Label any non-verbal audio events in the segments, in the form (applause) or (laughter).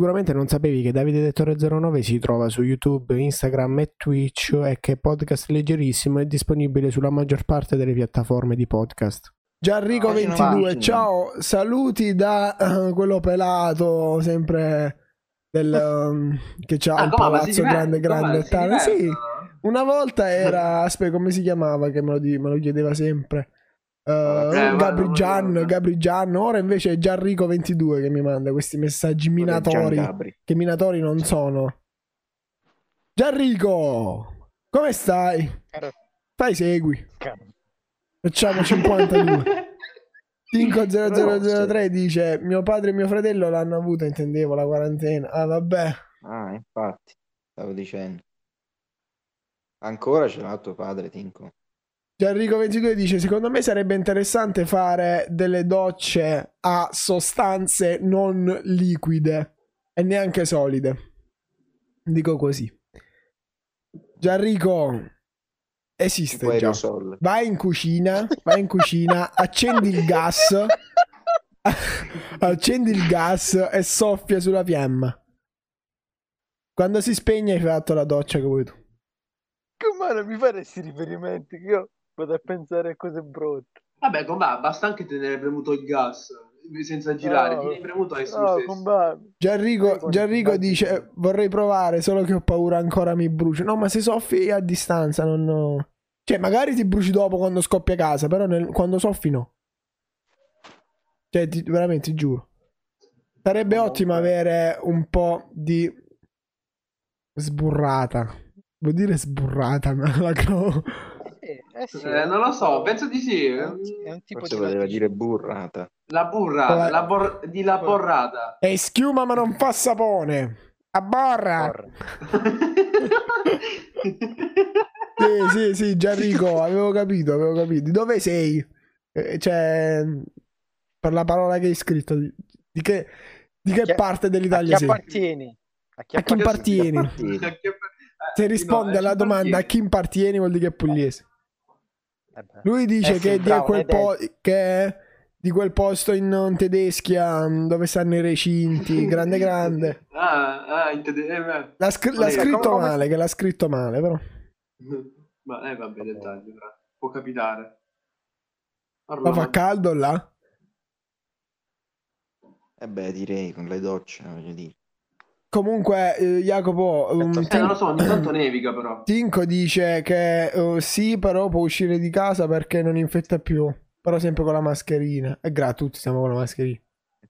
Sicuramente non sapevi che Davide Dettore 09 si trova su YouTube, Instagram e Twitch e che è podcast leggerissimo è disponibile sulla maggior parte delle piattaforme di podcast. Gianrico22, ciao, saluti da uh, quello pelato, sempre del, um, che c'ha ah, il palazzo grande grande tale. Sì, una volta era, (laughs) aspetta, come si chiamava che me lo, me lo chiedeva sempre. Uh, Gabri Gian, Gabri Gian, ora invece è Gianrico 22 che mi manda questi messaggi minatori che minatori non sono. Gianrico, come stai? Fai segui. Facciamo 52. Tinko 0003 dice mio padre e mio fratello l'hanno avuta, intendevo la quarantena. Ah, vabbè. Ah, infatti, stavo dicendo. Ancora ce l'ha tuo padre, Tinko. Gianrico 22 dice secondo me sarebbe interessante fare delle docce a sostanze non liquide e neanche solide. Dico così. Gianrico esiste già. Vai in cucina, vai in cucina, (laughs) accendi il gas, (laughs) accendi il gas e soffia sulla fiamma. Quando si spegne hai fatto la doccia che vuoi tu. Come non mi faresti riferimenti? Che io vado a pensare a cose brutte. Vabbè, com'è? Basta anche tenere premuto il gas senza girare, no, tieni premuto e no, Gianrico, Gianrico dice vorrei provare, solo che ho paura ancora mi brucio. No, ma se soffi a distanza non... Cioè, magari ti bruci dopo quando scoppia casa, però nel... quando soffi no. Cioè, ti... veramente, ti giuro. Sarebbe no, ottimo avere un po' di sburrata. Vuol dire sburrata, ma (laughs) la crovo. Eh, sì. eh, non lo so, penso di sì. È un, è un tipo Forse di voleva dire burrata. La burra, la... la bor... di la borrata. È schiuma ma non fa sapone. A borra. (laughs) sì, sì, sì, Gianrico, avevo capito, avevo capito. Dove sei? Eh, cioè, per la parola che hai scritto, di, di che, di che chi, parte dell'Italia a chi sei? Appartieni? A chi, a chi appartieni? Se risponde alla domanda a chi appartieni vuol dire che è pugliese. Eh Lui dice eh che, di quel po- che di quel posto in Tedeschia dove stanno i recinti, (laughs) grande grande. Ah, ah in tede- eh, l'ha, scr- l'ha scritto come... male, che l'ha scritto male però. (laughs) Ma eh, vabbè, dettagli, può capitare. Ma fa caldo là? Eh beh, direi con le docce, voglio dire. Comunque, eh, Jacopo, um, eh, non lo so, ogni tanto nevica però. (clears throat) Tinko dice che uh, sì, però può uscire di casa perché non infetta più. Però sempre con la mascherina. E gra, tutti siamo con la mascherina.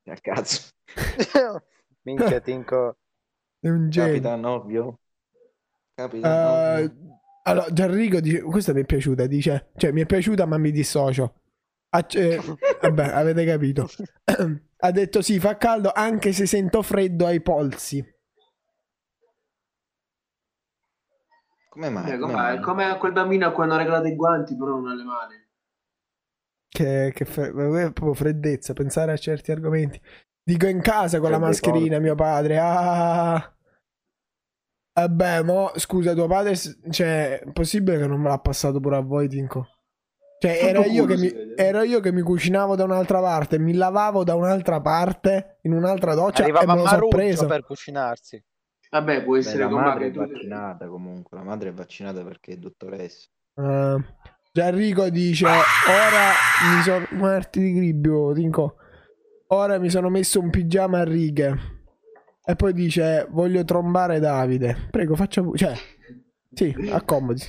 A cazzo. (laughs) Minchia, Tinko. È un genio. Capitan ovvio. Capitan uh, allora, Gianrico dice, questa mi è piaciuta, dice, cioè mi è piaciuta ma mi dissocio. Acc- eh, vabbè, avete capito. (clears throat) ha detto sì, fa caldo anche se sento freddo ai polsi. Come mai? Eh, come, mai? come quel bambino a cui hanno regalato i guanti però non alle mani. Che, che fre- proprio freddezza, pensare a certi argomenti. Dico in casa con Fredde la mascherina, mio padre. Ah. Vabbè, mo scusa, tuo padre, cioè, è possibile che non me l'ha passato pure a voi, Tinko? Cioè, era io, mi, ero io, che mi, cucinavo da un'altra parte, mi lavavo da un'altra parte, in un'altra doccia Arrivava e me lo so preso. per cucinarsi. Vabbè, può essere Beh, la madre è vaccinata comunque, la madre è vaccinata perché è dottoressa. Uh, Gianrico dice, ora mi sono... Morti di gribbio, Tinko. Ora mi sono messo un pigiama a righe. E poi dice: Voglio trombare Davide. Prego, faccia. Cioè, sì, accomodi.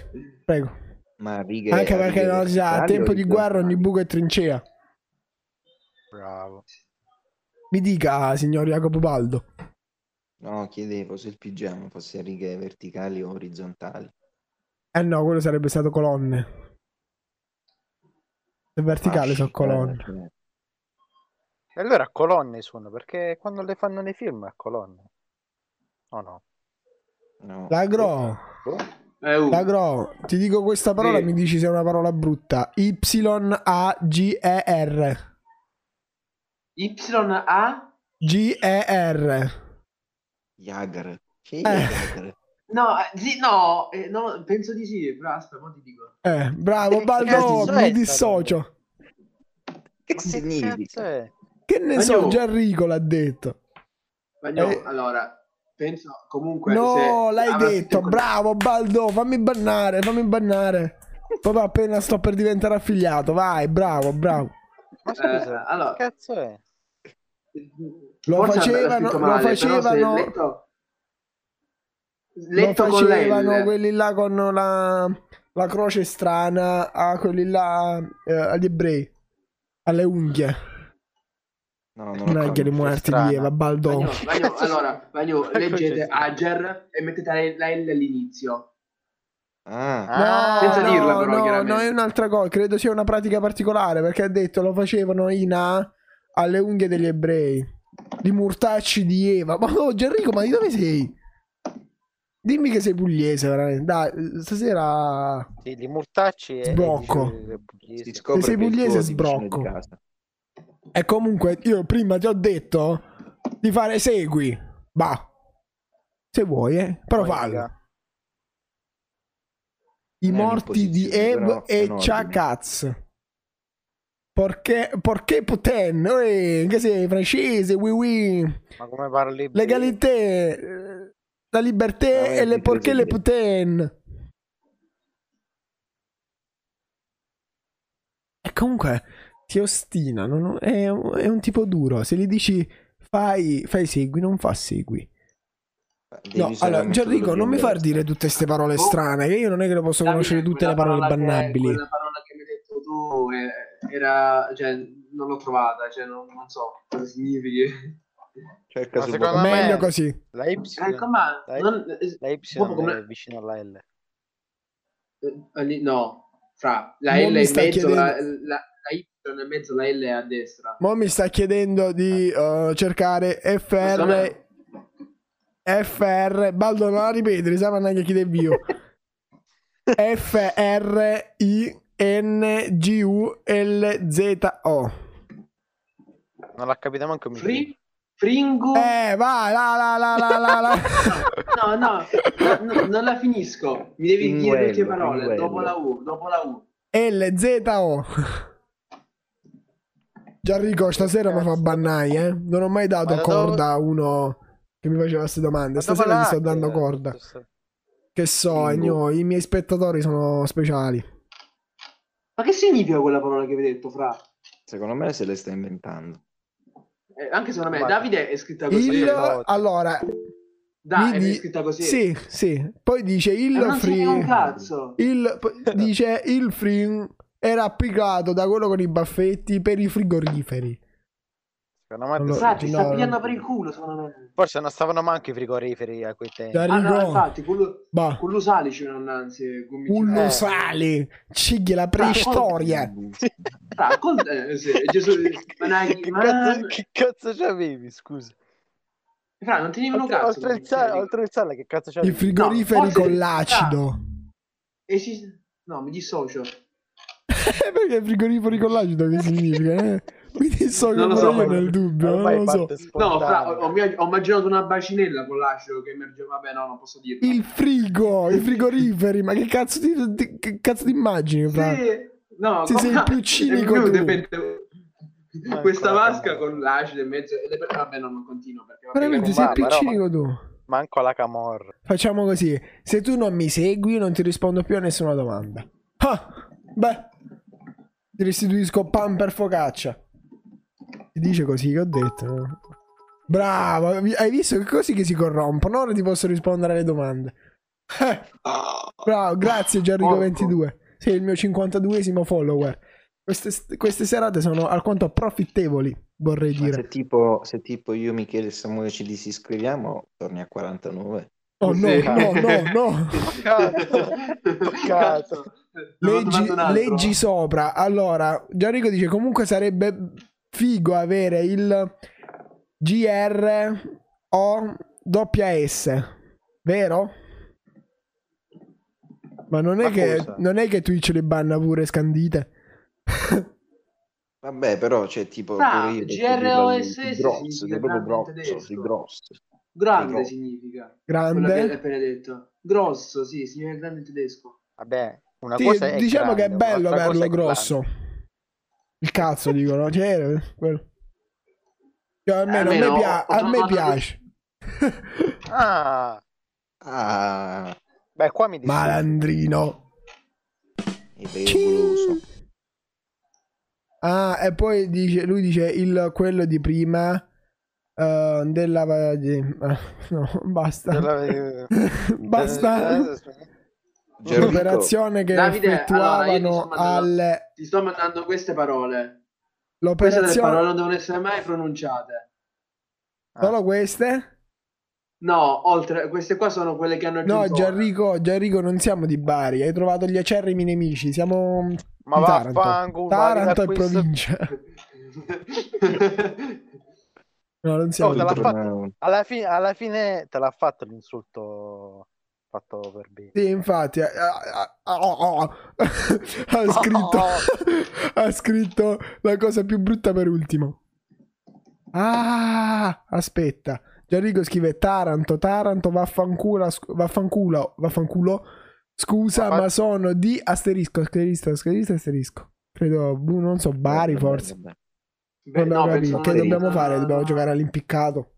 Prego. Ma righe, Anche perché non si sa, a tempo di guerra ogni buco è trincea. Bravo. Mi dica, signor Jacopo Baldo. No, chiedevo se il pigiama fosse righe verticali o orizzontali. Eh no, quello sarebbe stato colonne. Se verticale ah, sono colonne. Certo. E allora colonne suona, perché quando le fanno nei film a colonne. O oh no? no. L'agro. Eh, uh. L'agro. Ti dico questa parola sì. mi dici se è una parola brutta. Y-A-G-E-R. Y-A? G-E-R. Jagger. Eh. No, sì, no, eh, no, penso di sì. Bravo, aspetta, ti dico. Eh, bravo, Baldo, mi dissocio. Che significa? Che ne Andiamo. so, Gianrico l'ha detto. no, eh... allora, penso comunque... No, l'hai detto, bravo Baldo, fammi bannare, fammi bannare. Proprio appena sto per diventare affiliato, vai, bravo, bravo. Ma scusa, eh, allora... che cazzo è? Lo facevano, male, lo facevano... Letto... Letto lo facevano quelli là con la, la croce strana a quelli là eh, agli ebrei alle unghie no, non un'aglia di muerte di Eva Baldo Vagno, Vagno, allora Vagno, leggete Ager e mettete la L all'inizio ah. no, senza no, dirla però no, no è un'altra cosa credo sia una pratica particolare perché ha detto lo facevano in A alle unghie degli ebrei di murtacci di Eva ma oh Gerrico ma di dove sei? Dimmi che sei pugliese, veramente. Dai, stasera. Sì, di Murtacci sbrocco. Se sei pugliese, sbrocco. E comunque, io prima ti ho detto di fare segui. Bah. Se vuoi, eh. Però fallo. I morti di Ev e Chakaz. Perché, perché Putin? Eh, che sei francese? Oui, oui. Ma come parli? Legalité la libertà e le porche le putain. E comunque si ostina, non, è, un, è, un tipo duro. Se gli dici fai, fai segui, non fa segui. No, allora, Gianrico, non mi far dire tutte queste parole oh. strane, che io non è che lo posso Davide, conoscere tutte le parole bannabili. Che, quella parola che mi hai detto tu eh, era, cioè, non l'ho trovata, cioè, non, non so cosa significhi. Cerca su secondo me meglio così. La Y, ecco, ma la, non, la y come... è vicino alla L. Eh, no, fra la non L in mezzo, chiedendo... la, la, la Y in mezzo, la L a destra. Mo mi sta chiedendo di uh, cercare FR. FR. Baldo, non la ripetere, sa neanche chi devio. F R I N G U L Z O. Non l'ha capito manco mi. Free? Fringo. Eh, vai, la la la la la. la. no, no, no, no, non la finisco. Mi devi Finguello, dire le parole Finguello. dopo la U, dopo la U. L, Z, O. Gianrico, stasera mi fa bannai, eh. Non ho mai dato Ma corda a uno che mi faceva queste domande. Stasera gli sto dando corda. Che so, no, i miei spettatori sono speciali. Ma che significa quella parola che avete detto, Fra? Secondo me se le sta inventando. Eh, anche secondo me, Davide è scritta così. Il, allora, da, è scritta così. Sì, sì. Poi dice il eh, free. Un cazzo. Il, (laughs) dice il free era applicato da quello con i baffetti per i frigoriferi. Secondo me infatti, sta pigliando per il culo, secondo me. Forse non stavano manco i frigoriferi a quei tempi. Ah, no, infatti, quello, quello sali c'erano innanzi. Quello eh. sali, ciglia la preistoria. (laughs) Ah, con... eh, sì, (laughs) Gesù, Managhi, che, cazzo, che cazzo c'avevi, scusa? Fra, non tenevano oltre, cazzo. Oltre il, sale, oltre il sale, che cazzo c'avevi? I frigoriferi no, con l'acido. Esiste... No, mi dissocio. Perché frigoriferi con l'acido che significa? Eh? Quindi so che non so, nel dubbio, non lo so. No, fra, ho, ho, immaginato una bacinella con l'acido che emerge, vabbè, no, non posso dirlo. Il frigo, i frigoriferi, ma che cazzo di, di, che cazzo di immagini, fra? Sì, no, Se sei il più (laughs) cinico tu. Dipende... Questa vasca con l'acido in mezzo, vabbè, no, non continuo perché vabbè, Veramente sei il più cinico tu. Manco alla camorra. Facciamo così, se tu non mi segui non ti rispondo più a nessuna domanda. Ah, beh, ti restituisco pan per focaccia. Si dice così che ho detto. Bravo, hai visto che così che si corrompono? Ora ti posso rispondere alle domande. Eh. Bravo, grazie Gianrico22. Sei il mio 52esimo follower. Queste, queste, serate sono alquanto profittevoli, vorrei dire. Se tipo, se tipo io, Michele e Samuele ci disiscriviamo, torni a 49. Oh no, sì. no, no, no. Peccato. (laughs) Leggi, leggi sopra. Allora, Gianrico dice comunque sarebbe figo avere il GR o S, vero? Ma non è, Ma che, non è che Twitch le banna pure scandite. Vabbè, però c'è tipo ah, GROSS grosso, è proprio grosso, grosso. Grande significa. Grande? Che appena detto. Grosso, sì, significa grande in tedesco. Vabbè, una sì, cosa è diciamo grande, che è bello averlo grosso. Grande. Il cazzo dicono, cioè, quello. Cioè, almeno, almeno, a me, pia- a me piace. Ah, Ah, beh, qua mi dispiace. Malandrino. Ah, e poi dice, lui dice il, quello di prima eh, della... di- ah, (laughs) no, basta. Della- (laughs) basta. L'operazione che Davide, allora, effettuavano sto mandando- alle... Ti sto mandando queste parole. Queste L'operazione... parole non devono essere mai pronunciate. Solo queste? No, oltre, queste qua sono quelle che hanno No, aggiunto. Gianrico, Gianrico, non siamo di Bari, hai trovato gli acerrimi nemici, siamo Ma Taranto. vaffanculo, Taranto e provincia. (laughs) No, non siamo Oh, Taranto. fatto. Alla, fine, alla fine te l'ha fatto l'insulto fatto per bene. Sì, infatti, ha, ha- ha- ha scritto, (laughs) ha scritto la cosa più brutta per ultimo. Ah, aspetta. Gianrico scrive Taranto, Taranto, vaffanculo, vaffanculo, vaffanculo. Scusa, Ma ma sono di asterisco, asterisco, asterisco, asterisco. Credo, boh, non so, Bari forse. Vabbè. Beh, Non no, abbiamo capito. Che dobbiamo deriva- fare? Dobbiamo giocare all'impiccato.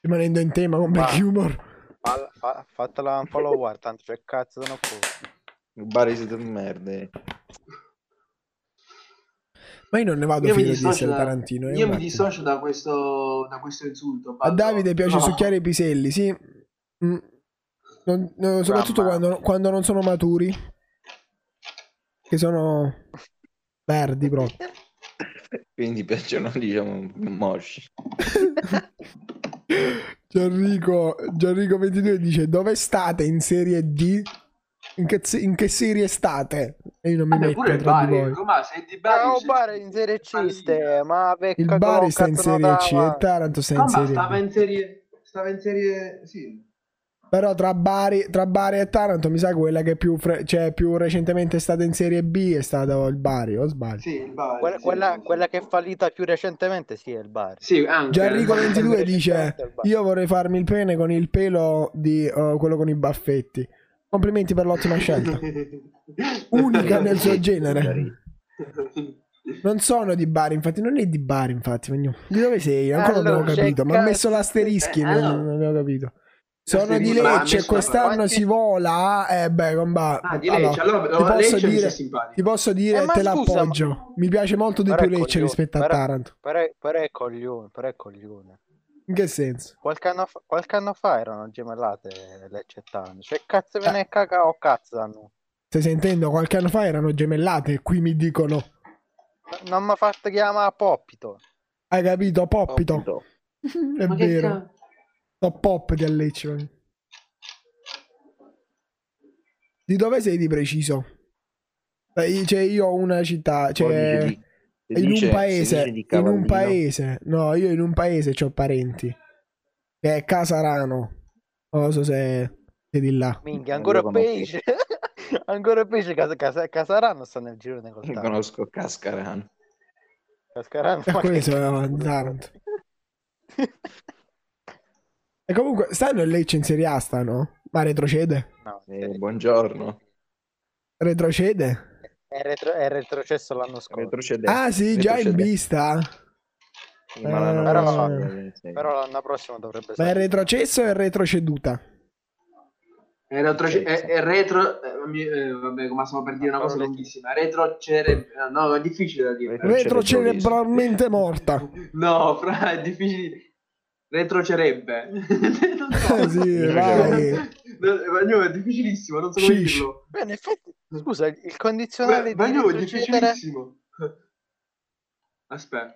Rimanendo in tema con Black Humor. Fa- fa- Fatela un follow tanto c'è cazzo da non può. Il Bari siete merde. Ma io non ne vado Io mi fiero di essere da- tarantino. eh, Io mi dissocio da questo, da questo insulto. A Baldo. Davide piace No. succhiare i piselli, sì. Mm. Non- no, soprattutto quando, quando non sono maturi. Che sono (laughs) verdi proprio. (laughs) Quindi piacciono, diciamo, mosci. (laughs) Gianrico, Gianrico 22 dice dove state in serie D? In che, in che serie state? E io non mi Vabbè, metto tra di Bari, voi. come sei di Bari? Un sei- bar in serie C Bari. ste, ma becca Il Bari sta in serie C e Taranto sta in serie stava in serie... Stava in serie... Sì. Però tra Bari, tra Bari e Taranto mi sa quella che più, fre- cioè, più recentemente è stata in serie B è stata il Bari, o sbaglio? Sì, il Bari. Quella, sì, quella- sì. quella che è fallita più recentemente, sì, è il bar. Sì, anche. Gianrico Bari. 22 dice Bari. io vorrei farmi il pene con il pelo di eh, quello con i baffetti. Complimenti per l'ottima scelta. (laughs) Unica nel suo genere. Non sono di Bari, infatti non è di Bari, infatti. Di dove sei? Ancora non Allora, abbiamo capito. c'è Ma ha messo l'asterischi, Eh, non, allora. non abbiamo capito. Sono di Lecce, quest'anno si vola. Eh beh, comba. Ah, di Lecce, allora, ti allora posso Lecce dire, ti posso dire Eh, ma te scusa, l'appoggio. Mi piace molto di Però più Lecce coglione, rispetto a però- Taranto. Però è, però è coglione, però è coglione. In che senso? Qualche anno, fa, qualche anno fa erano gemellate Lecce e Taranto. Cioè, cazzo ve ne caga o cazzo hanno? Stai sentendo? Qualche anno fa erano gemellate e qui mi dicono. Non mi ha fatto chiamare Poppito. Hai capito? Poppito. Poppito. È Ma che vero. Top pop di Lecce. Di dove sei di preciso? Eh, Cioè, io ho una città, cioè, di- si in dice- un paese, di in un paese, no, io in un paese ho parenti, che è Casarano, non so se sei di là. Minchia, Non ancora peggio. (laughs) ancora peggio Cas- Cas- Casarano sta nel girone col Taranto. Conosco Cascarano. Cascarano, (laughs) ma che- sono di Taranto. (laughs) E comunque, stanno in Lecce in Serie A, stanno? Ma retrocede? No, Eh, buongiorno. Retrocede? è, retro- è retrocesso l'anno scorso. Retrocede. Ah sì, già in Retrocede. vista? Sì, ma l'hanno Però-. Però l'anno prossimo dovrebbe Ma è essere. retrocesso o è retroceduta? È, retroce- è- è retro... eh, eh, vabbè, come stiamo per dire una cosa lunghissima. Retro cere... No, è difficile da dire. Retro- Retrocerebralmente morta. No, fra, è difficile. Retrocerebbe. (laughs) non so. Eh sì, vai. No, Vagnò, è difficilissimo, non so come Shish. dirlo. Beh, in effetti, scusa, il condizionale di Vagnò, è retrocedere... difficilissimo. Aspetta.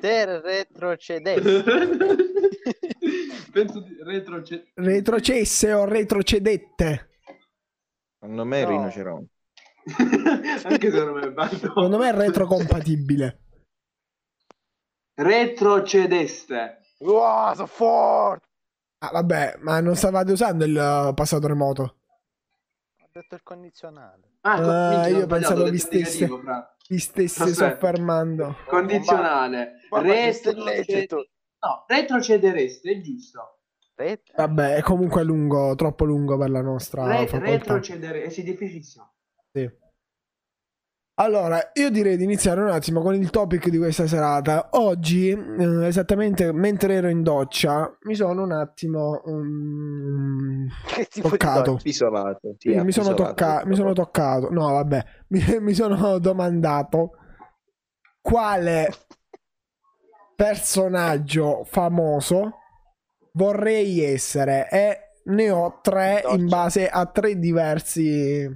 Te retrocedesse. (laughs) Penso di retroce... Retrocesse o retrocedette? Secondo me è No. rinoceronte. (laughs) Anche se non è. Secondo me è retrocompatibile. Retrocedeste. Wow, so forte! Ah, vabbè, ma non stavate usando il uh, passato remoto? Ho detto il condizionale. Ah, Ah, io pensavo vi stesse-. Vi stessi Aspetta. soffermando. Condizionale. Retrocede-? No, retrocedereste, è giusto. Ret- Vabbè, è comunque lungo, troppo lungo per la nostra Re- facoltà. retrocedere, eh sì, difficilissimo. Sì. Allora, io direi di iniziare un attimo con il topic di questa serata. Oggi, eh, esattamente mentre ero in doccia, mi sono un attimo (laughs) um, toccato. Isolato. Sì, mi, sono tocca- mi sono toccato. No, vabbè, (laughs) mi, mi sono domandato quale personaggio famoso vorrei essere e ne ho tre in base a tre diversi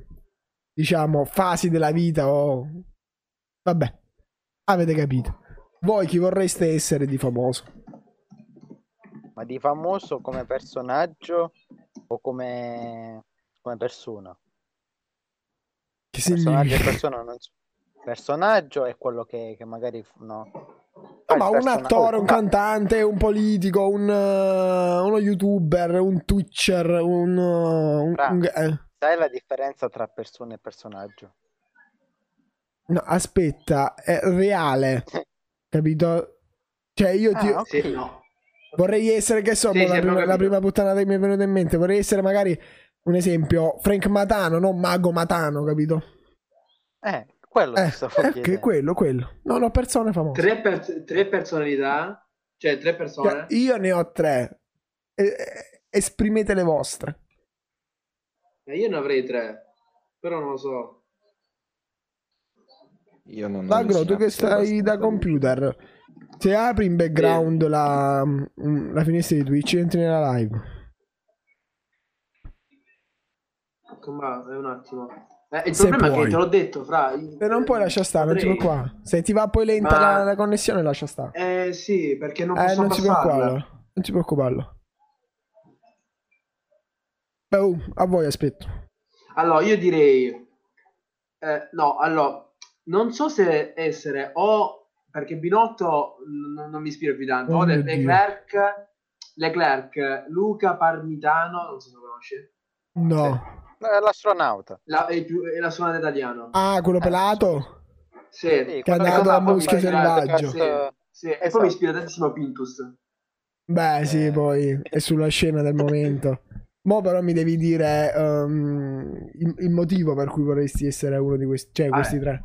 diciamo, fasi della vita o... Vabbè, avete capito. Voi chi vorreste essere di famoso? Ma di famoso come personaggio o come, come persona? Che personaggio e persona non so. Personaggio è quello che, che magari no. No, ma un attore, un cantante, un politico, un, uh, uno youtuber, un twitcher, un, uh, un, un eh. Sai la differenza tra persona e personaggio? No, aspetta, è reale. (laughs) Capito? Cioè, io ti. Ah, okay. sì, no. Vorrei essere, che so, sì, la, prima, la prima puttanata che mi è venuta in mente. Vorrei essere magari un esempio, Frank Matano, non Mago Matano, capito? Eh, quello eh, eh che quello, quello. No, no, persone famose. Tre, per, tre personalità, cioè tre persone. Cioè, io ne ho tre. Eh, esprimete le vostre. Eh, io ne avrei tre, però non lo so. Io non Magro, tu che stai da computer, se apri in background sì. la, mm, la, finestra di Twitch, entri nella live. Ma è un attimo. Eh, il se problema puoi. è che te l'ho detto, fra. Se non puoi lascia stare, non ti qua. Se ti va poi lenta Ma... la, la, connessione, lascia stare. Eh sì, perché non eh, posso non si preoccupare. Non ti preoccuparlo. Oh, a voi aspetto. Allora, io direi... Eh, no, allora, non so se essere o... Perché Binotto non, non mi ispira più tanto. Oh o Le, Leclerc, Leclerc, Luca Parmitano, non so se lo conosci. No. Sì. È l'astronauta. La, è, più, è l'astronauta italiano. Ah, quello pelato? Sì. sì che ha dato a Muschio Selvaggio. Sì, sì. E poi mi ispira tantissimo Pintus. Beh, sì, poi è sulla scena del momento. (laughs) Mo però mi devi dire um, il, il, motivo per cui vorresti essere uno di questi, cioè, questi ah, tre.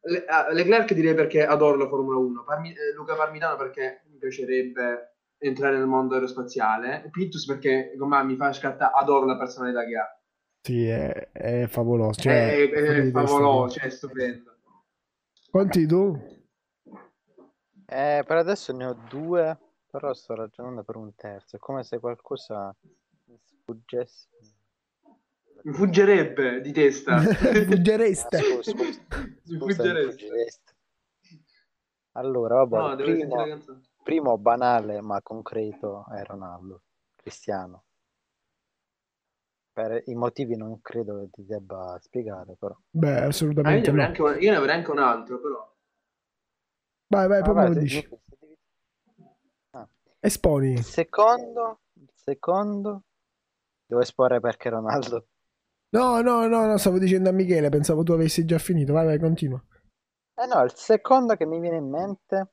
Le, uh, Leclerc direi perché adoro la Formula 1, Parmi, eh, Luca Parmitano perché mi piacerebbe entrare nel mondo aerospaziale, Pintus perché come mi fa scattare, adoro la personalità che ha. Sì, è, è favoloso. Cioè, è, è, è favoloso, cioè, è stupendo. Quanti tu? Eh, per adesso ne ho due, però sto ragionando per un terzo. È come se qualcosa Fuggesse. Mi fuggerebbe di testa. (laughs) (laughs) Fuggereste. Allora, vabbè, no, primo, primo banale ma concreto è Ronaldo, Cristiano. Per i motivi non credo che ti debba spiegare, però. Beh, assolutamente. Ah, io, ne no. un, io, ne avrei anche un altro, però. Vai, vai, poi me lo dici. Ah. Esponi. Il secondo, il secondo Devo esporre perché Ronaldo. No, no, no, no, stavo dicendo a Michele, pensavo tu avessi già finito. Vai, vai, continua. Eh no, il secondo che mi viene in mente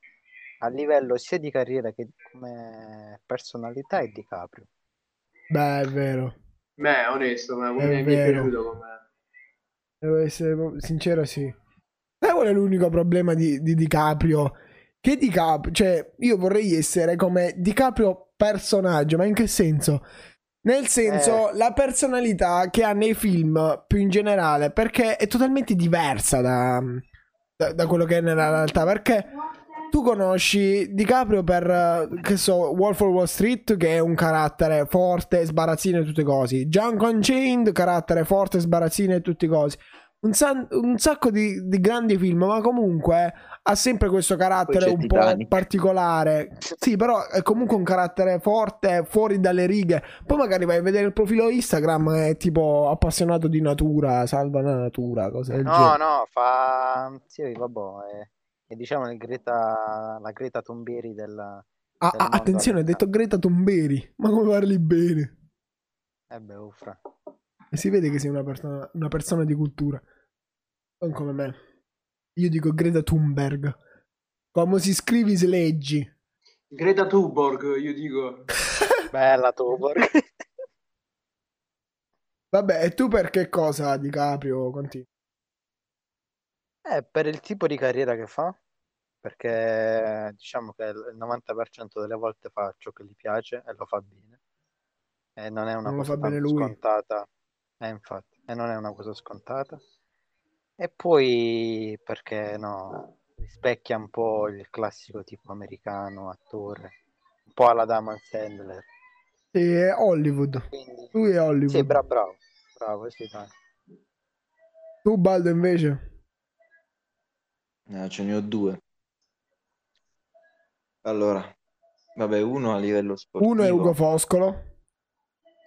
a livello sia di carriera che come personalità è Di Caprio. Beh, è vero. Beh, onesto, ma è mi è piaciuto come... Devo essere sincero, sì. Sai qual è l'unico problema di, di Di Caprio? Che Di Caprio, cioè, io vorrei essere come Di Caprio personaggio, ma in che senso? Nel senso, eh. la personalità che ha nei film più in generale, perché è totalmente diversa da, da, da, quello che è nella realtà. Perché tu conosci DiCaprio per, che so, Wolf of Wall Street, che è un carattere forte, sbarazzino e tutte cose. Django Unchained, carattere forte, sbarazzino e tutte cose. Un, san- un sacco di, di grandi film, ma comunque ha sempre questo carattere un Titanic. po' particolare. Sì, però è comunque un carattere forte, fuori dalle righe. Poi magari vai a vedere il profilo Instagram, è tipo appassionato di natura, salva la natura, cose del no, genere. No, no, fa... Sì, vabbè, è, è diciamo il Greta... la Greta Tomberi della... Ah, ah attenzione, ha detto Greta Tomberi, ma come parli bene? Eh beh, uffra. E si vede che sei una persona, una persona di cultura, non come me. Io dico Greta Thunberg. Come si scrivi se leggi? Greta Thunberg, io dico. (laughs) Bella Thunberg. (laughs) Vabbè, e tu per che cosa, Di Caprio? Continua. Eh, per il tipo di carriera che fa, perché diciamo che il 90% delle volte fa ciò che gli piace e lo fa bene. E non è una Non cosa scontata. Eh, infatti, e non è una cosa scontata. E poi perché no, rispecchia un po' il classico tipo americano, attore, un po' alla Adam Sandler. Sì, è Hollywood. Quindi, Lui è Hollywood. sì, bra- bravo, bravo, sì, dai. Tu, Baldo, invece? No, ce ne ho due. Allora, vabbè, uno a livello sportivo. Uno è Ugo Foscolo.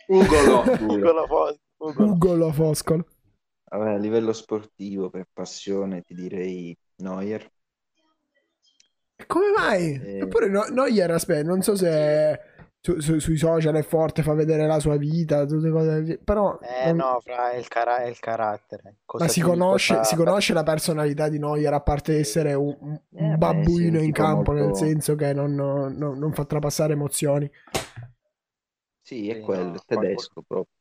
Ugolo. Ugo la (laughs) Fos- Ugo la- Foscolo. Vabbè, a livello sportivo, per passione, ti direi Neuer. E Come mai? Eh. Eppure no, Neuer, aspetta, non so se su- su- sui social è forte, fa vedere la sua vita, tutte cose, però Eh non- no, fra è il, cara- è il carattere. Cosa ma si conosce, cosa- si conosce la personalità di Neuer a parte essere un, un Eh, beh, sì, babbuino un in campo, nel molto- senso che non, non- non fa trapassare emozioni. Sì, è quello, no, tedesco proprio.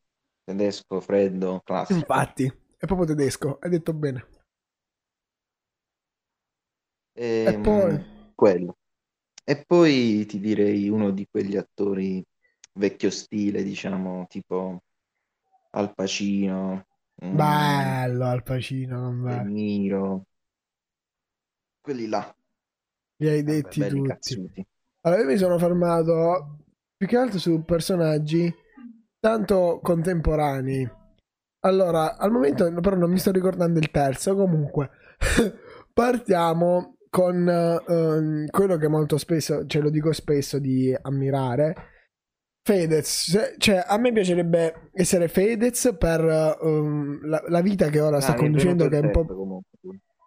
Tedesco, freddo, classico. Infatti, è proprio tedesco, hai detto bene. E Ehm, poi? quello. E poi ti direi uno di quegli attori vecchio stile, diciamo, tipo Al Pacino, mm, Bello Al Pacino, non bello. Niro, quelli là, Li hai Vabbè, detti belli tutti. Allora, io mi sono fermato più che altro su personaggi tanto contemporanei. Allora, al momento però non mi sto ricordando il terzo. Comunque, (laughs) partiamo con ehm, quello che molto spesso, ce lo dico spesso di ammirare. Fedez, cioè a me piacerebbe essere Fedez per ehm, la, la vita che ora sta Ah, è conducendo, che è un po' comunque.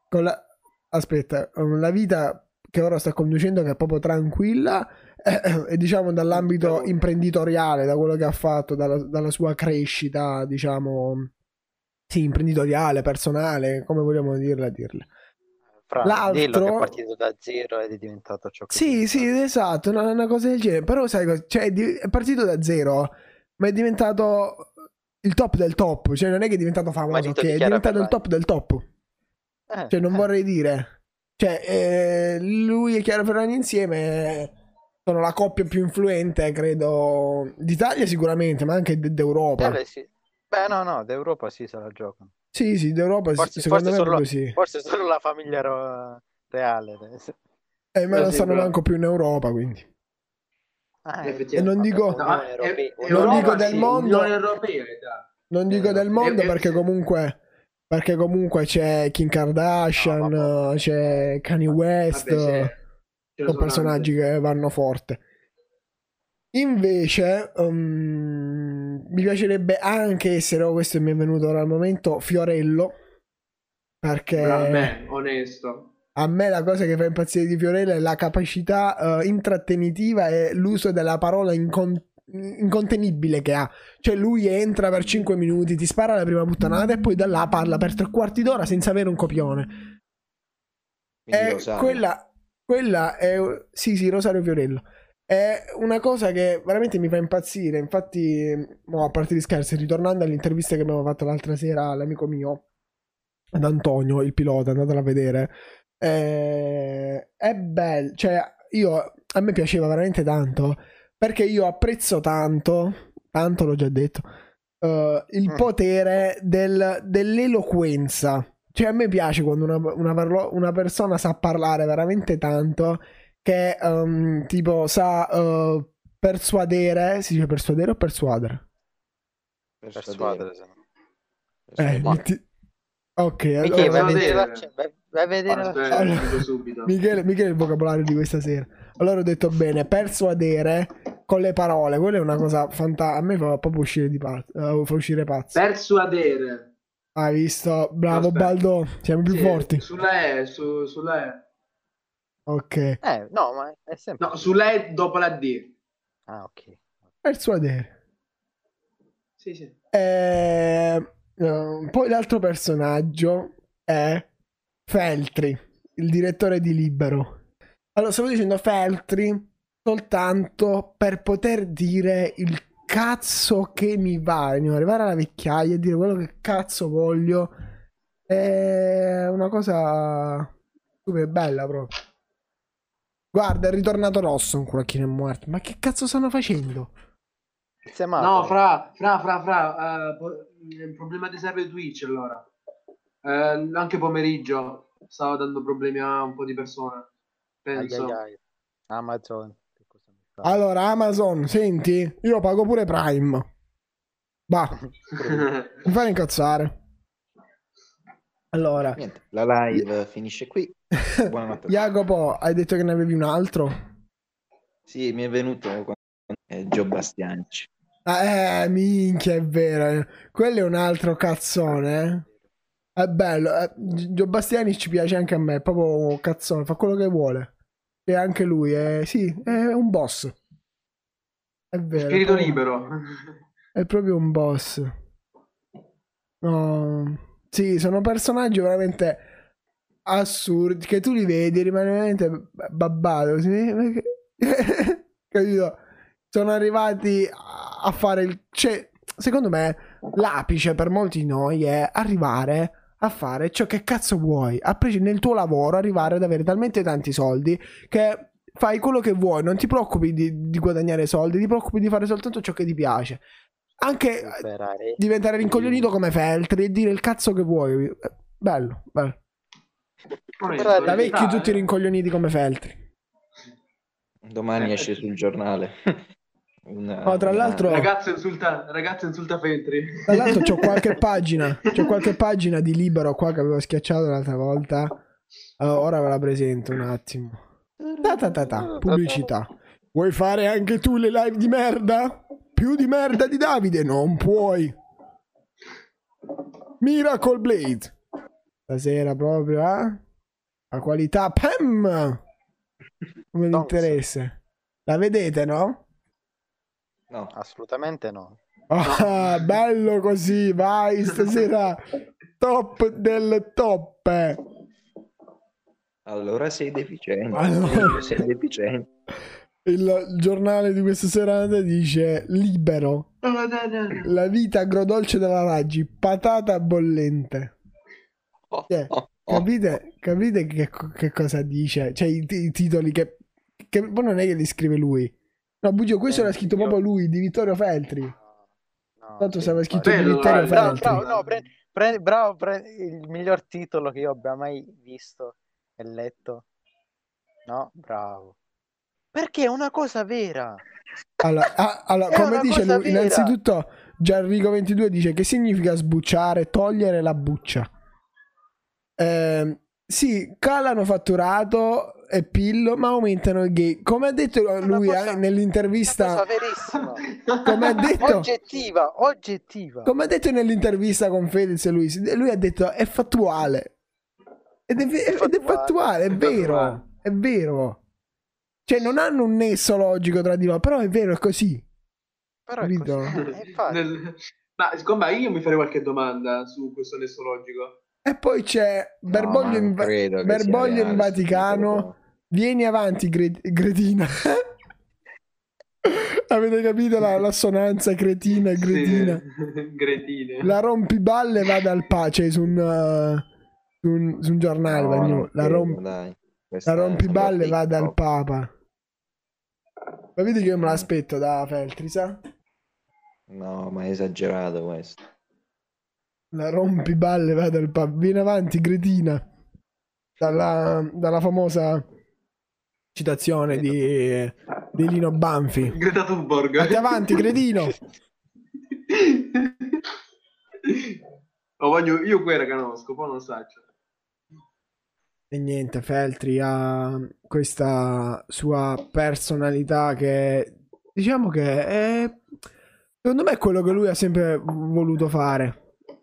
con la... Aspetta, um, la vita che ora sta conducendo che è proprio tranquilla eh, (clears throat) e diciamo dall'ambito imprenditoriale, da quello che ha fatto, dalla, dalla sua crescita, diciamo, sì, imprenditoriale, personale, come vogliamo dirla, dirla. Fra, L'altro- che è partito da zero ed è diventato ciò che Sì, sì, esatto, una, una cosa del genere, però sai, cioè, è partito da zero, ma è diventato il top del top, cioè non è che è diventato famoso, di è diventato il top del top. Eh, Cioè, non eh, vorrei dire. Cioè, eh, lui e Chiara Ferragni insieme sono la coppia più influente, credo, d'Italia sicuramente, ma anche d- d'Europa. Beh, sì. Beh, no, no, d'Europa sì se la giocano. Sì, sì, d'Europa Forse, secondo forse me solo, proprio sì. forse solo la famiglia ro- reale. Eh, ma non stanno manco più in Europa, quindi. Ah, Effettivamente. E non dico- No, eh, non dico del mondo- Europea. Non dico Eh, del mondo eh, perché comunque... Perché comunque c'è Kim Kardashian, No, vabbè. c'è Kanye West, Vabbè, ne sono personaggi che vanno forte. Invece, um, mi piacerebbe anche essere, oh, questo mi è venuto ora al momento, Fiorello. Perché Vabbè, onesto. a me la cosa che fa impazzire di Fiorello è la capacità eh, intrattenitiva e l'uso della parola incon- incontenibile che ha. Cioè, lui entra per 5 minuti, ti spara la prima puttanata e poi da là parla per tre quarti d'ora senza avere un copione. Rosario. quella, quella è sì, sì, Rosario Fiorello. È una cosa che veramente mi fa impazzire. Infatti, mo, a parte gli scherzi, ritornando all'intervista che abbiamo fatto l'altra sera all'amico mio, ad Antonio, il pilota, andatela a vedere. eh, è bello, cioè, io a me piaceva veramente tanto perché io apprezzo tanto, tanto l'ho già detto, eh, il Mm. potere del- dell'eloquenza. Cioè, a me piace quando una, una parlo- una persona sa parlare veramente tanto che ehm, tipo sa eh, persuadere, si dice persuadere o persuadere? Persuadere, se no. Eh, Persuadere. metti- Ok, Michele, allora, vai a Persuadere. vedere la vai, a vedere. Allora-. Michele, Michele è il vocabolario di questa sera. Allora ho detto bene, persuadere con le parole, quella è una cosa fantastica. A me fa proprio uscire di pazzo, eh, fa uscire pazzo. Persuadere. Hai visto? Bravo Aspetta. Baldo, siamo più Sì, forti. Sulla E, su, sulla E. Ok. Eh, no, ma è sempre... No, sulla E dopo la D. Ah, ok. Persuadere. Sì, sì. Eh, eh, poi l'altro personaggio è Feltri, il direttore di Libero. Allora, stavo dicendo Feltri soltanto per poter dire il cazzo che mi va, arrivare alla vecchiaia e dire quello che cazzo voglio È una cosa super bella proprio. Guarda, è ritornato rosso ancora chi ne è morto. Ma che cazzo stanno facendo? No, fra, fra, fra, fra, uh, problema di server di Twitch allora. Uh, anche pomeriggio stava dando problemi a un po' di persone. Penso. Ai, ai, ai. Amazon. Allora, Amazon, senti, io pago pure Prime. Bah, (laughs) mi fai incazzare. Allora, Niente, la live finisce qui. Buonanotte. (laughs) Jacopo, hai detto che ne avevi un altro? Sì, mi è venuto eh, Gio Bastianici. Ah, eh, minchia, è vero. Quello è un altro cazzone. Eh? È bello. Eh, Gio Bastiani ci piace anche a me. È proprio cazzone, fa quello che vuole. E anche lui è, sì, è un boss. È vero. Spirito proprio, libero. È proprio un boss. No. Sì, sono personaggi veramente assurdi che tu li vedi e rimani veramente babbato. (laughs) Capito? Sono arrivati a fare il... Cioè, secondo me l'apice per molti di noi è arrivare a fare ciò che cazzo vuoi, a pre- nel tuo lavoro arrivare ad avere talmente tanti soldi che fai quello che vuoi, non ti preoccupi di, di guadagnare soldi, ti preoccupi di fare soltanto ciò che ti piace. Anche Superare. diventare rincoglionito come Feltri e dire il cazzo che vuoi. Bello, bello. Da vecchi tutti rincoglioniti come Feltri. Domani esce sul giornale. Una, no, tra l'altro, ragazzo insulta, ragazzo insulta Feltri. Tra l'altro, c'ho (laughs) qualche pagina. C'ho qualche pagina di libero qua che avevo schiacciato l'altra volta. Allora, ora ve la presento un attimo. Ta ta ta ta. Pubblicità. Vuoi fare anche tu le live di merda? Più di merda di Davide? Non puoi. Miracle Blade. Stasera proprio, eh? La qualità. Pam! Come vi interessa. La vedete, no? No, assolutamente no. Ah, bello così, vai stasera top del top. Allora sei deficiente. Allora... Sei deficiente. Il giornale di questa serata dice libero. La vita agrodolce della Raggi, patata bollente. Cioè, capite, capite che, che, cosa dice? Cioè i, i titoli che, che poi non è che li scrive lui No, Bugio, questo eh, era scritto io... proprio lui, di Vittorio Feltri. No, Tanto stava scritto bello, di Vittorio bravo, Feltri. Bravo, no, prendi, prendi, bravo, prendi, il miglior titolo che io abbia mai visto e letto. No, bravo. Perché è una cosa vera. Allora, ah, allora come dice lui, vera. innanzitutto Gianrico22 dice che significa sbucciare, togliere la buccia. Eh, sì, calano fatturato e pillo, ma aumentano i gay. Come ha detto lui cosa, nell'intervista, come ha detto, oggettiva, oggettiva. Come ha detto nell'intervista con Fedez e lui, lui ha detto è fattuale. Ed è, è, fattuale. Ed è fattuale, è, vero, è vero. Cioè, non hanno un nesso logico tra di loro, però è vero, è così. Però è così. Eh, Nel... (laughs) Ma secondo me io mi farei qualche domanda su questo nesso logico. E poi c'è Berboglio, no, in, Berboglio in Vaticano Vieni avanti, Gre- Gretina. (laughs) Avete capito la, l'assonanza cretina e gretina? Sì, gretine. (laughs) La rompiballe va dal pace su un, uh, su un, su un giornale. No, la, rom- la rompiballe va dal papa. Ma vedi che io me l'aspetto da Feltri, sa? No, ma è esagerato questo. La rompiballe va dal papa. Vieni avanti, Gretina. Dalla, dalla famosa citazione di, di Lino Banfi. Greta Thunberg. Andate avanti, cretino. Lo voglio, io quella conosco, poi non saccio. E niente, Feltri ha questa sua personalità che diciamo che è secondo me è quello che lui ha sempre voluto fare.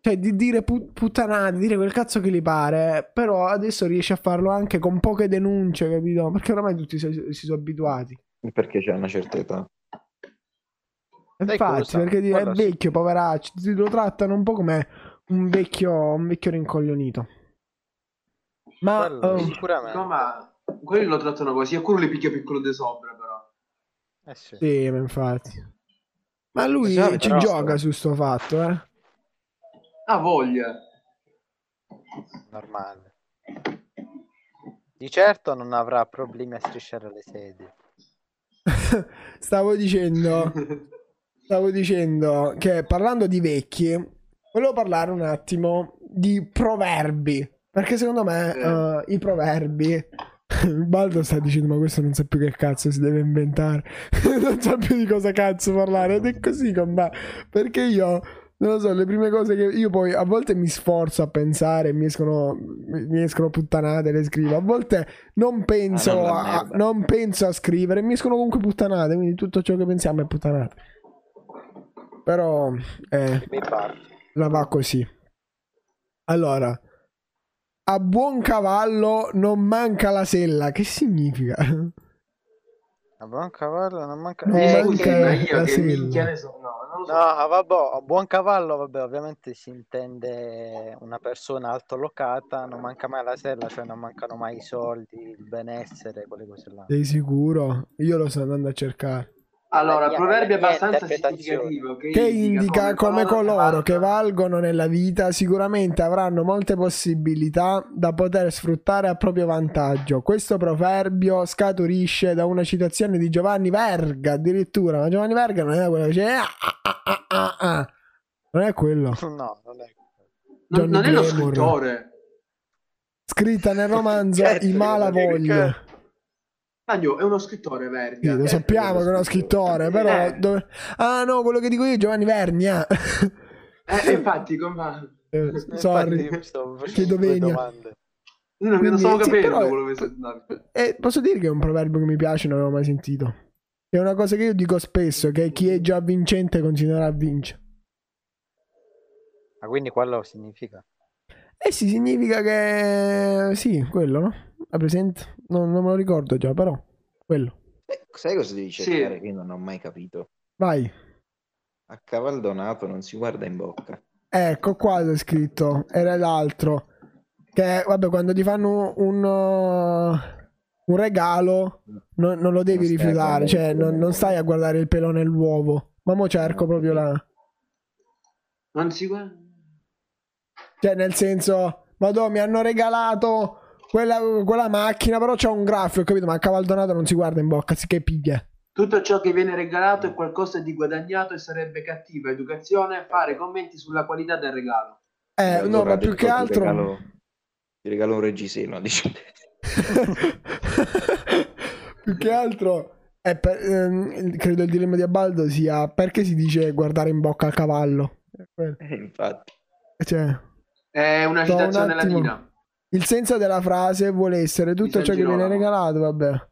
Cioè, di dire put- puttanate, dire quel cazzo che gli pare, però adesso riesce a farlo anche con poche denunce, capito? Perché oramai tutti si, si sono abituati. Perché c'è una certa età. Infatti, cosa? perché dire, è vecchio, sì. poveraccio, lo trattano un po' come un vecchio, un vecchio rincoglionito. Ma quello, um, sicuramente. No, ma quelli lo trattano così, e quello li picchia piccolo di sopra, però. Eh sì. sì, ma infatti. Ma lui ci gioca su sto fatto, eh. Ha voglia. normale. Di certo non avrà problemi a strisciare le sedie. (laughs) stavo dicendo, stavo dicendo che parlando di vecchi, volevo parlare un attimo di proverbi. Perché secondo me uh, i proverbi. (laughs) Baldo sta dicendo: Ma questo non sa più che cazzo si deve inventare. (laughs) non sa più di cosa cazzo parlare. Ed è così con me. Perché io non lo so, le prime cose che io poi a volte mi sforzo a pensare, mi escono, mi escono puttanate, le scrivo. A volte non penso, ah, a, non penso a scrivere, mi escono comunque puttanate. Quindi tutto ciò che pensiamo è puttanate. Però eh, la va così. Allora, a buon cavallo non manca la sella. Che significa? A buon cavallo non manca, non eh, manca la, la sella. So. No, so. no vabbè, a buon cavallo, vabbè, ovviamente si intende una persona altolocata, non manca mai la sella, cioè non mancano mai i soldi, il benessere, quelle cose là. Sei sicuro? Io lo sto andando a cercare. Allora, proverbio abbastanza significativo che, che indica, come, come coloro che valgono nella vita sicuramente avranno molte possibilità da poter sfruttare a proprio vantaggio. Questo proverbio scaturisce da una citazione di Giovanni Verga, addirittura, ma Giovanni Verga non è quello che dice ah, ah, ah, ah, Non è quello. No, non è non, non è lo scrittore. Scritta nel romanzo (laughs) I Malavoglia. Agno è uno scrittore Vernia. Sì, lo sappiamo che è uno scrittore, però... Eh. Dove... Ah no, quello che dico io è Giovanni Vernia. (laughs) eh, infatti, come... Eh, sorry, chiedo venia. Non, Quindi, non stavo capendo sì, però, quello che eh, Posso dire che è un proverbio che mi piace, non avevo mai sentito. È una cosa che io dico spesso, che chi è già vincente continuerà a vincere. Ma quindi quello significa? Eh sì, significa che... Sì, quello, no? La presente? Non, non me lo ricordo già, però quello. Eh, sai cosa devi cercare sì. che io non ho mai capito? Vai. A cavaldonato non si guarda in bocca. Ecco qua è scritto, era l'altro. Che vabbè, quando ti fanno un, uh, un regalo, no, non lo devi non rifiutare, cioè non, non, stai a guardare il pelo nell'uovo. Ma mo cerco proprio la. Non si guarda. Cioè, nel senso, vado, mi hanno regalato quella, quella macchina, però c'è un graffio, capito? Ma a cavaldonato non si guarda in bocca, si che piglia. Tutto ciò che viene regalato è qualcosa di guadagnato e sarebbe cattiva educazione fare commenti sulla qualità del regalo. Eh, allora, no, ma più che altro... Ti regalo, ti regalo un reggiseno, (laughs) diciamo. (laughs) più che altro... Per, ehm, credo il dilemma di Abaldo sia perché si dice guardare in bocca al cavallo. Eh, infatti. Cioè, è una citazione un latina. Il senso della frase vuole essere tutto ciò che viene regalato, vabbè.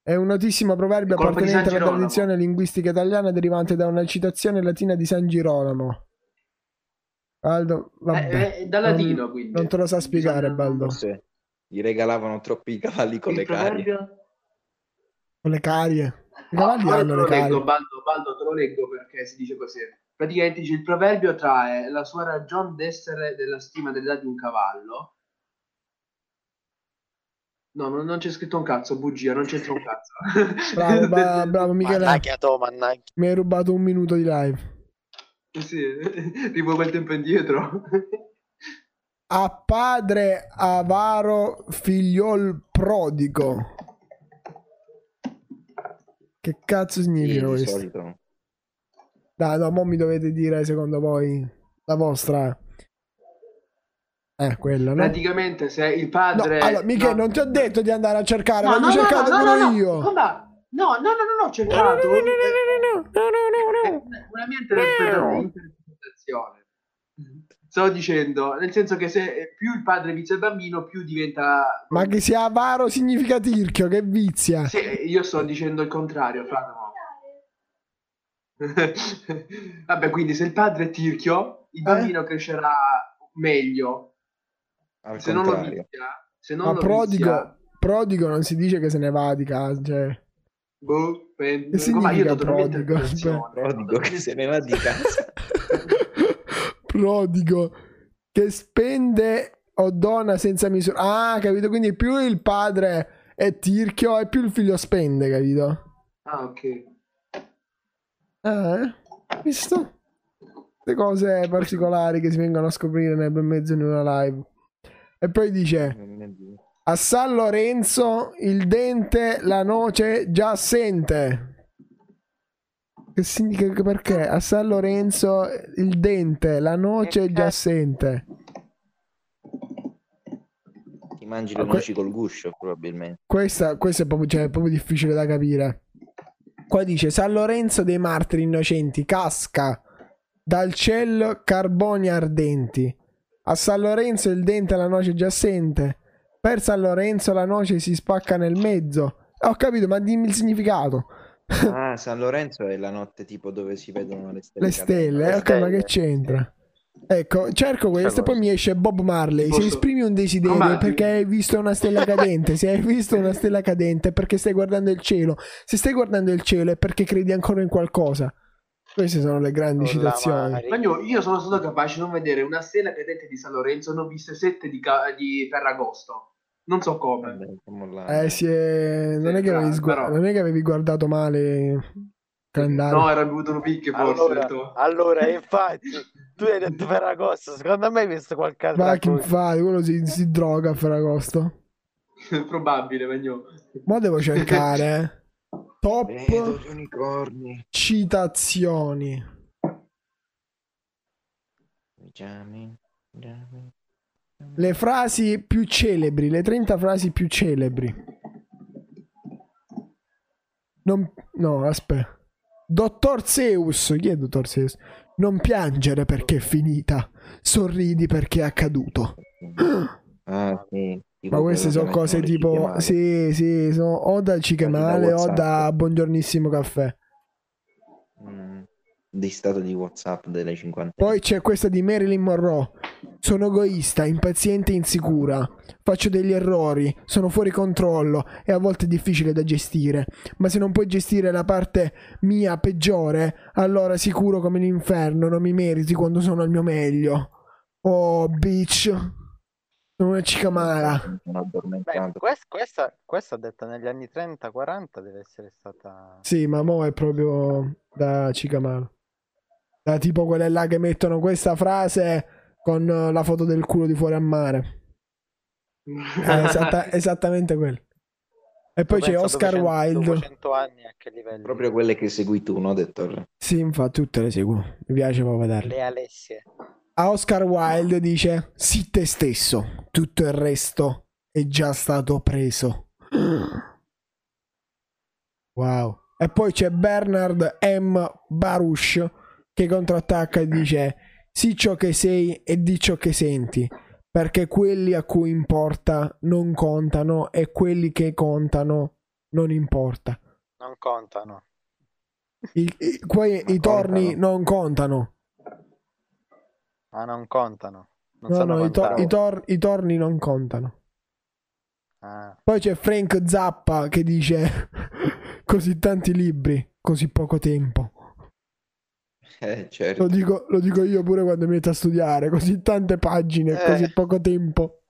È un notissimo proverbio appartenente alla tradizione linguistica italiana derivante da una citazione latina di San Girolamo. Baldo, vabbè. Eh, eh, da latino, non, quindi. Non te lo sa spiegare, Baldo. Sì. Gli regalavano troppi cavalli con il le proverbio? carie. Con le carie. I cavalli ah, hanno le carie. Leggo, Baldo, Baldo, te lo leggo perché si dice così. Praticamente dice, il proverbio trae la sua ragione d'essere della stima dell'età di un cavallo No, non, non, c'è scritto un cazzo, bugia, non c'entra un cazzo. bravo, bravo, bravo (laughs) Michele. Mannaggia, to, mannaggia. Mi hai rubato un minuto di live. Sì, (laughs) rivuoi quel tempo indietro. A padre avaro, figliol prodigo. Che cazzo significa sì, questo? Solito. Dai, no, mo mi dovete dire secondo voi la vostra. Eh, quello, no? Praticamente se il padre... No, allora, Michele, no. non ti ho detto di andare a cercare, no, no, cercato no, no, no, io. No, no, no, no, no, ho cercato. No, no, no, no, no, no, no, Una mia interpretazione. Stavo dicendo, nel senso che se più il padre vizia il bambino, più diventa... Ma che sia avaro significa tirchio, che vizia. Sì, io sto dicendo il contrario, frate. (laughs) Vabbè, quindi se il padre è tirchio, il bambino eh? crescerà meglio al se non lo vizia, se non Ma prodigo, vizia... prodigo non si dice che se ne va di casa, cioè... Boh, per... Che significa prodigo? (laughs) Prodigo che se ne va di casa. (laughs) prodigo che spende o dona senza misura. Ah, capito? Quindi più il padre è tirchio e più il figlio spende, capito? Ah, ok. Eh, visto? Le cose particolari che si vengono a scoprire nel bel mezzo di una live. E poi dice: A San Lorenzo il dente, la noce già assente. Che significa perché a San Lorenzo il dente, la noce è già assente. Ti mangi le noci col guscio, probabilmente. Questa, questa è, proprio, cioè, è proprio difficile da capire. Qua dice San Lorenzo dei martiri innocenti casca dal cielo carboni ardenti. A San Lorenzo il dente la noce già assente. Per San Lorenzo la noce si spacca nel mezzo. Ho capito, ma dimmi il significato. Ah, San Lorenzo è la notte tipo dove si vedono le stelle. Le stelle, eh, ok, ma che c'entra? Ecco, cerco questo e poi mi esce Bob Marley. Se esprimi un desiderio Com'è? perché hai visto una stella cadente, se hai visto una stella cadente perché stai guardando il cielo. Se stai guardando il cielo è perché credi ancora in qualcosa. Queste sono le grandi citazioni. Ma io, io, sono stato capace di non vedere una stella cadente di San Lorenzo, ne ho viste sette di, di Ferragosto. Non so come. Eh, si è... non, è che avevi sgu... non è che avevi guardato male calendario. No, era picchio forse. Allora, allora, (laughs) infatti, tu hai detto Ferragosto, secondo me hai visto qualche altra Ma che infatti, quello si, si droga a Ferragosto. (laughs) Probabile, meglio. Ma devo cercare. Top citazioni. Giammi, giammi. Le frasi più celebri, le 30 frasi più celebri. Non... No, aspetta. Dottor Zeus, chi è Dottor Zeus? Non piangere perché è finita, sorridi perché è accaduto. Ah, sì. Ma queste sono cose tipo, sì, sì, sono o da Cicamale o da Buongiornissimo Caffè di stato di WhatsApp delle 50. Poi c'è questa di Marilyn Monroe. Sono egoista, impaziente e insicura. Faccio degli errori, sono fuori controllo e a volte è difficile da gestire. Ma se non puoi gestire la parte mia peggiore, allora sicuro come l'inferno non mi meriti quando sono al mio meglio. Oh, bitch. Sono una cicamara. Beh, questa, questa, questa detta negli anni 30-40 deve essere stata... Sì, ma mo è proprio da cicamara. Da tipo quelle là che mettono questa frase con la foto del culo di fuori a mare. È esatta- (laughs) esattamente quello. E poi c'è Oscar 200, Wilde. 200 anni a che livello? Proprio quelle che segui tu, no, Dettor? Sì, infatti tutte le seguo. Mi piace proprio vederle. Le Alessie. A Oscar Wilde dice: Sii te stesso, tutto il resto è già stato preso. (gasps) Wow. E poi c'è Bernard M. Baruch che contrattacca e dice sii ciò che sei e di ciò che senti perché quelli a cui importa non contano e quelli che contano non importa. Non contano. I, i, poi i torni non contano. Ah non contano. Non no no i, tor- i, tor- i, torni non contano. Ah. poi c'è Frank Zappa che dice (laughs) così tanti libri così poco tempo eh, certo. lo, dico, lo, dico, io pure quando mi metto a studiare, così tante pagine, eh. così poco tempo.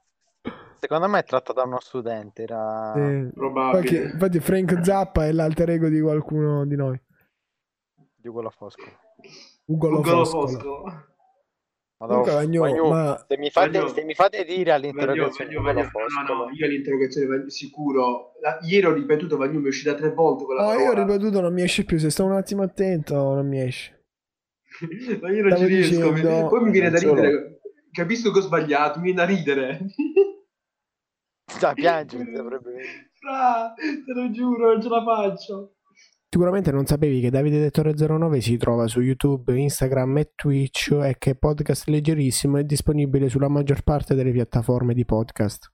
Secondo me è tratta da uno studente, era eh, probabile. Infatti, infatti Frank Zappa è l'alter ego di qualcuno di noi. Di Ugo Fosco. Ugo Lo Fosco. Madonna, Vagno, ma... se, mi fate, Vagno, se mi fate dire all'interrogazione Vagno, Vagno, no, no, io all'interrogazione sicuro la, ieri ho ripetuto Vagno mi è uscita tre volte quella no, io ho ripetuto non mi esce più se sto un attimo attento non mi esce (laughs) ma io non Stavo ci riesco. Dicendo... Poi mi viene da ridere. Solo... Capisco che ho sbagliato, mi viene da ridere. (laughs) Sta piangere. Fra, (laughs) te lo giuro, non ce la faccio. Sicuramente non sapevi che Davide Dettore 09 si trova su YouTube, Instagram e Twitch e che podcast leggerissimo è disponibile sulla maggior parte delle piattaforme di podcast.